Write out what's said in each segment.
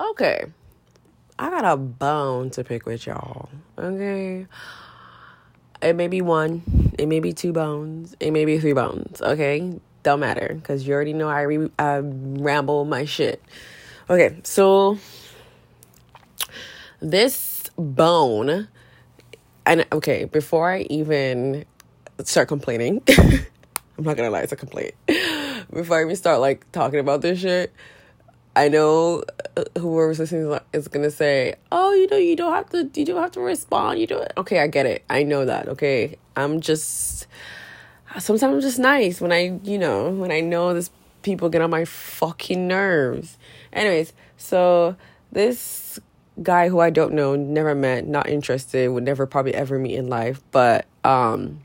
Okay. I got a bone to pick with y'all. Okay. It may be one, it may be two bones, it may be three bones. Okay. Don't matter because you already know I, re- I ramble my shit. Okay. So this bone, and okay, before I even start complaining, I'm not gonna lie, it's a complaint. Before I even start like talking about this shit, I know uh, whoever's listening is gonna say, "Oh, you know, you don't have to, you don't have to respond. You do it." Okay, I get it. I know that. Okay, I'm just sometimes I'm just nice when I, you know, when I know this people get on my fucking nerves. Anyways, so this guy who I don't know, never met, not interested, would never probably ever meet in life, but um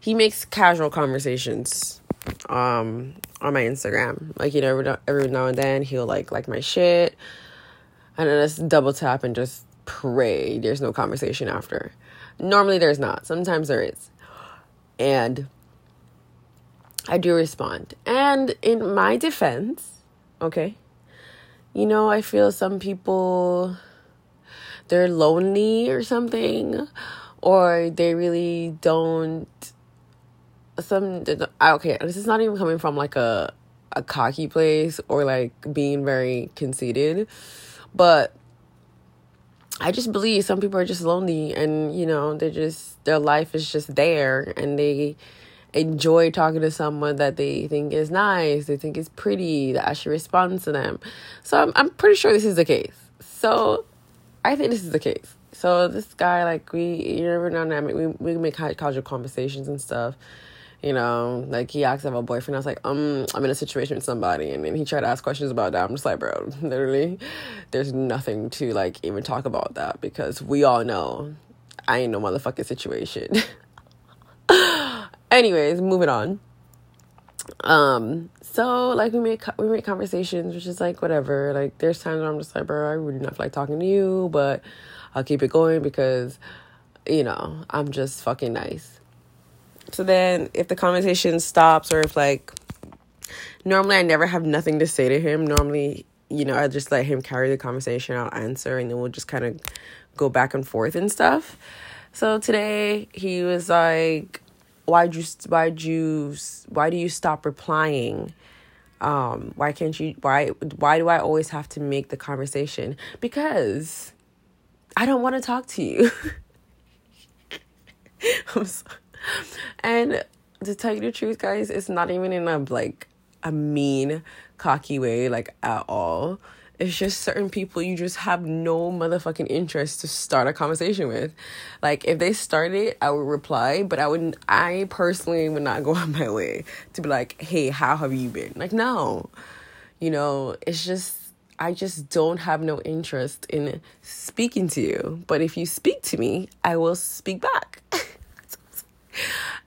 he makes casual conversations um on my Instagram. Like you know, every, every now and then he'll like like my shit, and then just double tap and just pray. There's no conversation after. Normally there's not. Sometimes there is, and I do respond. And in my defense, okay, you know, I feel some people they're lonely or something, or they really don't some okay this is not even coming from like a a cocky place or like being very conceited but i just believe some people are just lonely and you know they're just their life is just there and they enjoy talking to someone that they think is nice they think is pretty that actually responds to them. So i'm, I'm pretty sure this is the case. So i think this is the case. So this guy like we you never know I mean, we, we make casual conversations and stuff you know, like he asked about boyfriend. I was like, um, I'm in a situation with somebody, and then he tried to ask questions about that. I'm just like, bro, literally, there's nothing to like even talk about that because we all know I ain't no motherfucking situation. Anyways, moving on. Um, so like we make we make conversations, which is like whatever. Like there's times where I'm just like, bro, I really not like talking to you, but I'll keep it going because, you know, I'm just fucking nice so then if the conversation stops or if like normally I never have nothing to say to him. Normally, you know, I just let him carry the conversation, I'll answer and then we'll just kind of go back and forth and stuff. So today he was like, "Why'd you? Why'd you? Why do you stop replying? Um, why can't you? Why? Why do I always have to make the conversation? Because I don't want to talk to you." I'm sorry and to tell you the truth, guys, it's not even in a like a mean, cocky way, like at all. It's just certain people you just have no motherfucking interest to start a conversation with. Like if they started, I would reply, but I wouldn't I personally would not go on my way to be like, hey, how have you been? Like, no. You know, it's just I just don't have no interest in speaking to you. But if you speak to me, I will speak back.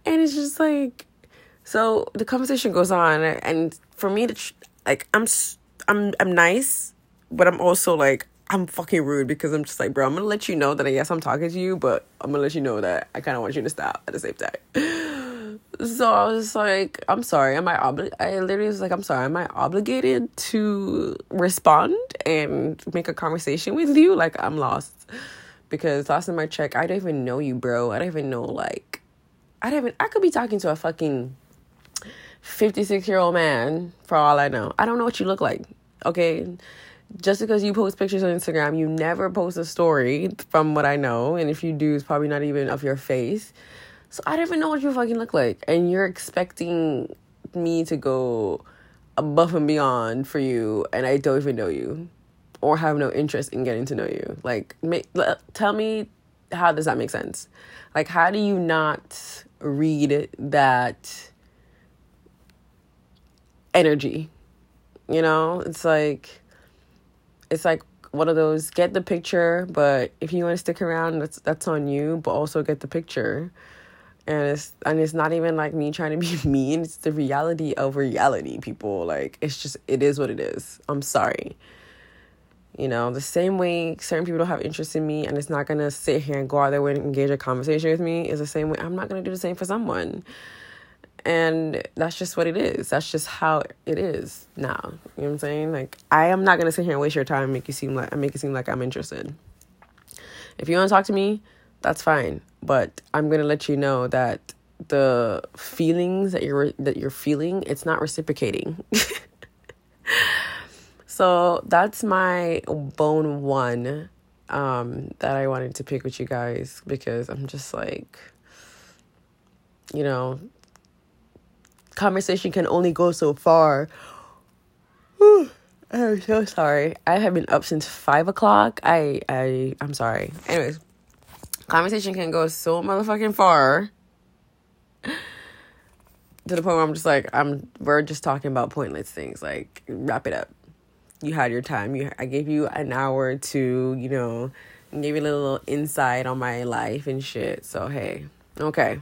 And it's just like so the conversation goes on and for me to like i'm i'm i'm nice but i'm also like i'm fucking rude because i'm just like bro i'm gonna let you know that i guess i'm talking to you but i'm gonna let you know that i kind of want you to stop at the same time. So i was like i'm sorry. Am i obli- i literally was like i'm sorry. Am i obligated to respond and make a conversation with you? Like i'm lost. Because last time i checked i don't even know you bro. I don't even know like I don't even I could be talking to a fucking 56 year old man for all I know. I don't know what you look like. Okay. Just because you post pictures on Instagram, you never post a story from what I know. And if you do, it's probably not even of your face. So I don't even know what you fucking look like. And you're expecting me to go above and beyond for you and I don't even know you or have no interest in getting to know you. Like tell me how does that make sense? Like how do you not read that energy. You know, it's like it's like one of those get the picture, but if you want to stick around, that's that's on you, but also get the picture. And it's and it's not even like me trying to be mean, it's the reality of reality, people. Like it's just it is what it is. I'm sorry. You know, the same way certain people don't have interest in me and it's not gonna sit here and go out there and engage a conversation with me is the same way I'm not gonna do the same for someone. And that's just what it is. That's just how it is now. You know what I'm saying? Like I am not gonna sit here and waste your time and make you seem like I make it seem like I'm interested. If you want to talk to me, that's fine. But I'm gonna let you know that the feelings that you're that you're feeling, it's not reciprocating. so that's my bone one um, that I wanted to pick with you guys because I'm just like, you know, conversation can only go so far. I'm so sorry. I have been up since five o'clock. I I I'm sorry. Anyways, conversation can go so motherfucking far to the point where I'm just like I'm. We're just talking about pointless things. Like wrap it up. You had your time. You I gave you an hour to you know, gave you a little insight on my life and shit. So hey, okay,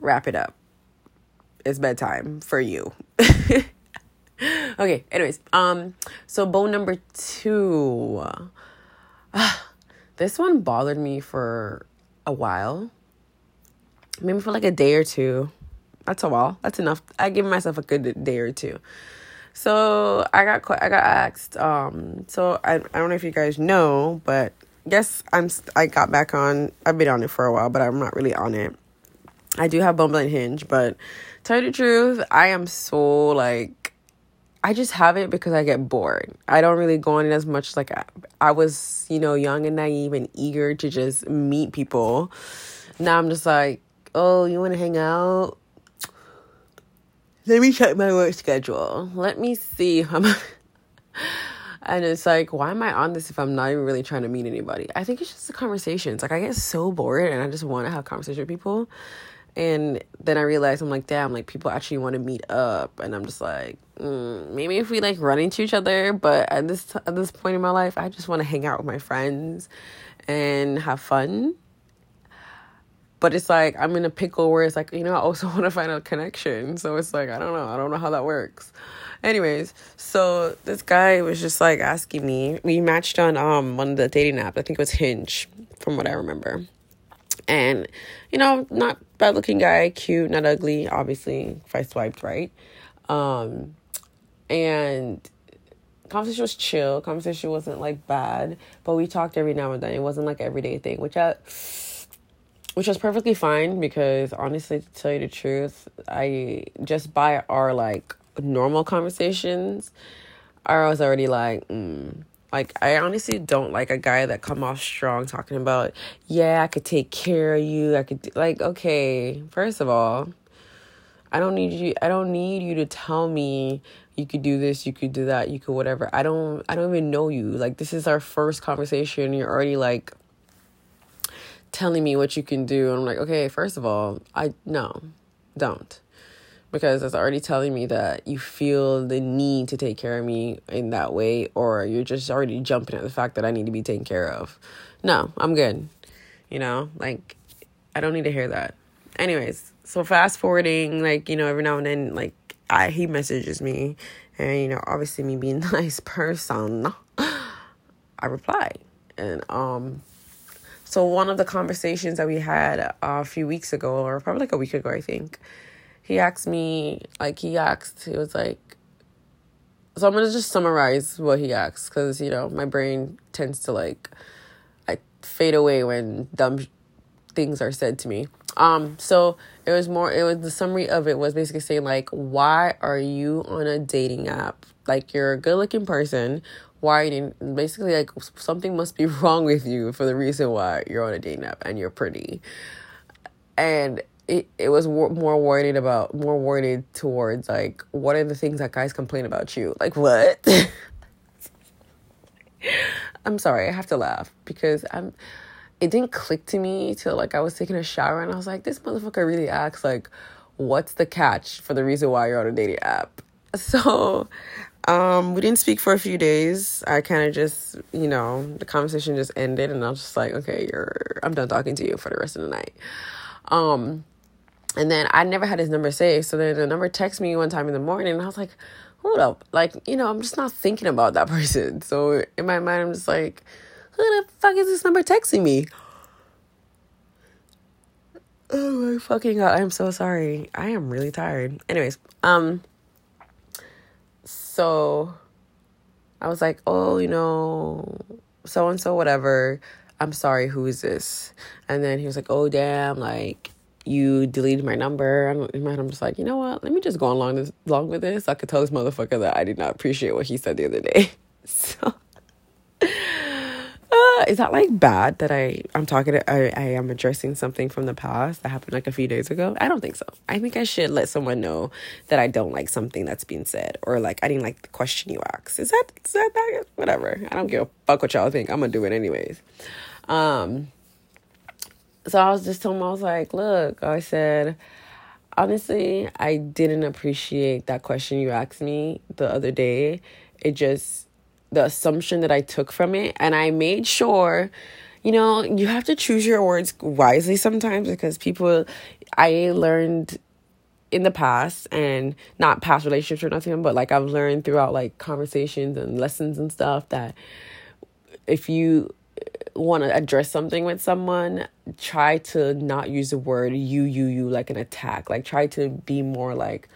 wrap it up. It's bedtime for you. okay anyways um so bone number two uh, this one bothered me for a while maybe for like a day or two that's a while that's enough i give myself a good day or two so i got i got asked um so i, I don't know if you guys know but yes i'm i got back on i've been on it for a while but i'm not really on it i do have bumble and hinge but tell you the truth i am so like I just have it because I get bored. I don't really go on it as much. Like I, I was, you know, young and naive and eager to just meet people. Now I'm just like, oh, you want to hang out? Let me check my work schedule. Let me see how much. and it's like, why am I on this if I'm not even really trying to meet anybody? I think it's just the conversations. Like I get so bored and I just want to have conversation with people. And then I realized I'm like, damn, like people actually want to meet up, and I'm just like, mm, maybe if we like run into each other, but at this t- at this point in my life, I just want to hang out with my friends and have fun. But it's like I'm in a pickle where it's like you know I also want to find a connection, so it's like I don't know, I don't know how that works. Anyways, so this guy was just like asking me. We matched on um one of the dating apps. I think it was Hinge, from what I remember. And you know not bad looking guy. Cute not ugly obviously. If i swiped right? Um and conversation was chill. Conversation wasn't like bad. But we talked every now and then. It wasn't like everyday thing which i which was perfectly fine because honestly to tell you the truth i just by our like normal conversations i was already like mm, like I honestly don't like a guy that come off strong talking about, yeah, I could take care of you. I could like okay, first of all, I don't need you I don't need you to tell me you could do this, you could do that, you could whatever. I don't I don't even know you. Like this is our first conversation. You're already like telling me what you can do. And I'm like, okay, first of all, I no, don't because it's already telling me that you feel the need to take care of me in that way or you're just already jumping at the fact that I need to be taken care of. No, I'm good. You know, like I don't need to hear that. Anyways, so fast forwarding, like, you know, every now and then like I he messages me and you know, obviously me being a nice person, I reply. And um so one of the conversations that we had a few weeks ago or probably like a week ago, I think he asked me, like, he asked, he was like, so I'm gonna just summarize what he asked because, you know, my brain tends to like, I fade away when dumb things are said to me. Um, so it was more, it was the summary of it was basically saying, like, why are you on a dating app? Like, you're a good looking person. Why you, basically, like, something must be wrong with you for the reason why you're on a dating app and you're pretty. And it, it was more worried about more worried towards like what are the things that guys complain about you? Like what? I'm sorry i have to laugh because i'm it didn't click to me till like i was taking a shower and i was like this motherfucker really acts like what's the catch for the reason why you're on a dating app? So um we didn't speak for a few days i kind of just you know the conversation just ended and i was just like okay you're i'm done talking to you for the rest of the night um and then I never had his number saved. So then the number texted me one time in the morning and I was like, hold up. Like, you know, I'm just not thinking about that person. So in my mind, I'm just like, who the fuck is this number texting me? Oh my fucking god, I'm so sorry. I am really tired. Anyways, um so I was like, "Oh, you know, so and so whatever. I'm sorry, who is this?" And then he was like, "Oh, damn, like you deleted my number." In my I'm just like, "You know what? Let me just go along this along with this. I could tell this motherfucker that I did not appreciate what he said the other day." So is that like bad that I I'm talking to, I I am addressing something from the past that happened like a few days ago? I don't think so. I think I should let someone know that I don't like something that's being said or like I didn't like the question you asked. Is that is that, that whatever? I don't give a fuck what y'all think. I'm gonna do it anyways. Um. So I was just telling him I was like, look, I said. Honestly, I didn't appreciate that question you asked me the other day. It just the assumption that I took from it. And I made sure, you know, you have to choose your words wisely sometimes because people, I learned in the past and not past relationships or nothing, but like I've learned throughout like conversations and lessons and stuff that if you want to address something with someone, try to not use the word you, you, you like an attack. Like try to be more like,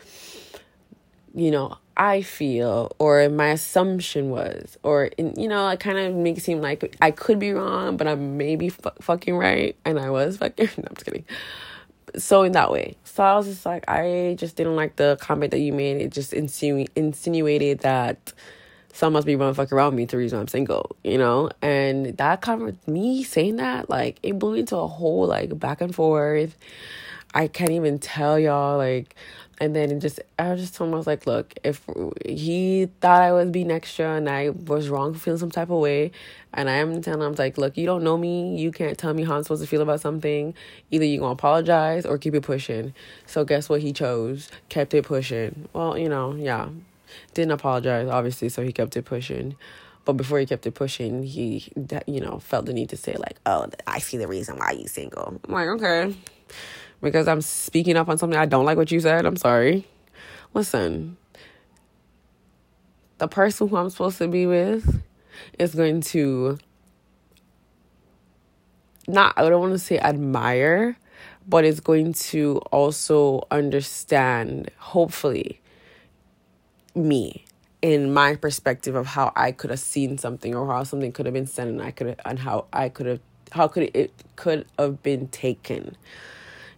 you know, I feel or my assumption was, or in, you know, it kind of makes it seem like I could be wrong, but I'm maybe fucking right, and I was fucking. No, I'm just kidding. So in that way, so I was just like, I just didn't like the comment that you made. It just insinu- insinuated that someone must be running fuck around me to reason I'm single, you know? And that comment, me saying that, like, it blew into a whole, like, back and forth. I can't even tell y'all, like, and then just I just told him I was like, look, if he thought I was being extra and I was wrong for feeling some type of way, and I am telling him, I'm like, look, you don't know me, you can't tell me how I'm supposed to feel about something. Either you gonna apologize or keep it pushing. So guess what he chose? Kept it pushing. Well, you know, yeah, didn't apologize obviously, so he kept it pushing. But before he kept it pushing, he, you know, felt the need to say like, "Oh, I see the reason why you single." I'm like, okay because I'm speaking up on something I don't like what you said. I'm sorry. Listen, the person who I'm supposed to be with is going to not, I don't want to say admire, but it's going to also understand, hopefully, me in my perspective of how I could have seen something or how something could have been said and I could and how I could have how could it, it could have been taken.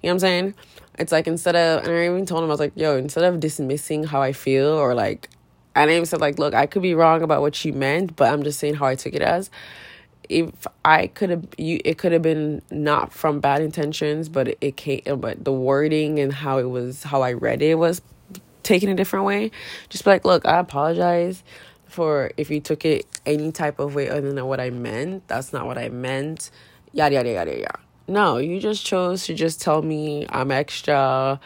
You know what I'm saying? It's like instead of, and I even told him, I was like, yo, instead of dismissing how I feel or like, I didn't even said, like, look, I could be wrong about what you meant, but I'm just saying how I took it as. If I could have, you, it could have been not from bad intentions, but it, it came, but the wording and how it was, how I read it was taken a different way. Just be like, look, I apologize for if you took it any type of way other than what I meant. That's not what I meant. Yada, yada, yada, yada. No, you just chose to just tell me I'm extra.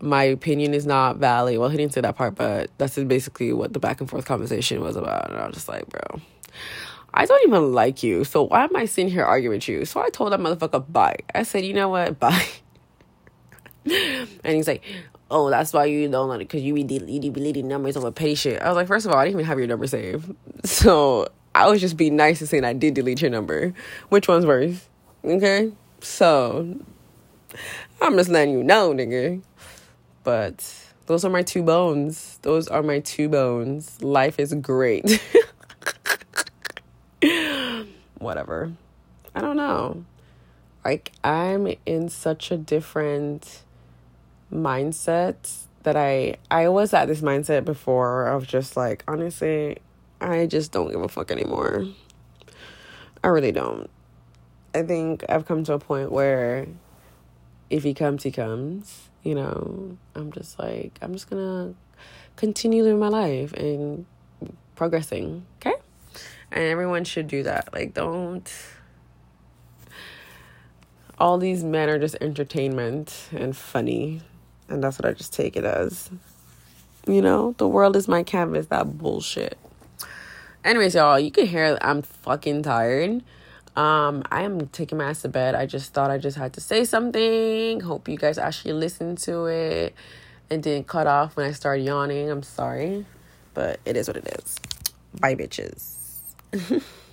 My opinion is not valid. Well, he didn't say that part, but that's basically what the back and forth conversation was about. And I was just like, bro, I don't even like you. So why am I sitting here arguing with you? So I told that motherfucker, bye. I said, you know what? Bye. and he's like, oh, that's why you don't like it because you be, del- you be deleting numbers over shit. I was like, first of all, I didn't even have your number saved. So I was just being nice and saying I did delete your number. Which one's worse? Okay. So I'm just letting you know, nigga. But those are my two bones. Those are my two bones. Life is great. Whatever. I don't know. Like I'm in such a different mindset that I I was at this mindset before of just like honestly, I just don't give a fuck anymore. I really don't. I think I've come to a point where if he comes, he comes. You know, I'm just like, I'm just gonna continue living my life and progressing, okay? And everyone should do that. Like, don't. All these men are just entertainment and funny. And that's what I just take it as. You know, the world is my canvas, that bullshit. Anyways, y'all, you can hear I'm fucking tired. Um, I am taking my ass to bed. I just thought I just had to say something. Hope you guys actually listened to it and didn't cut off when I started yawning. I'm sorry, but it is what it is. Bye, bitches.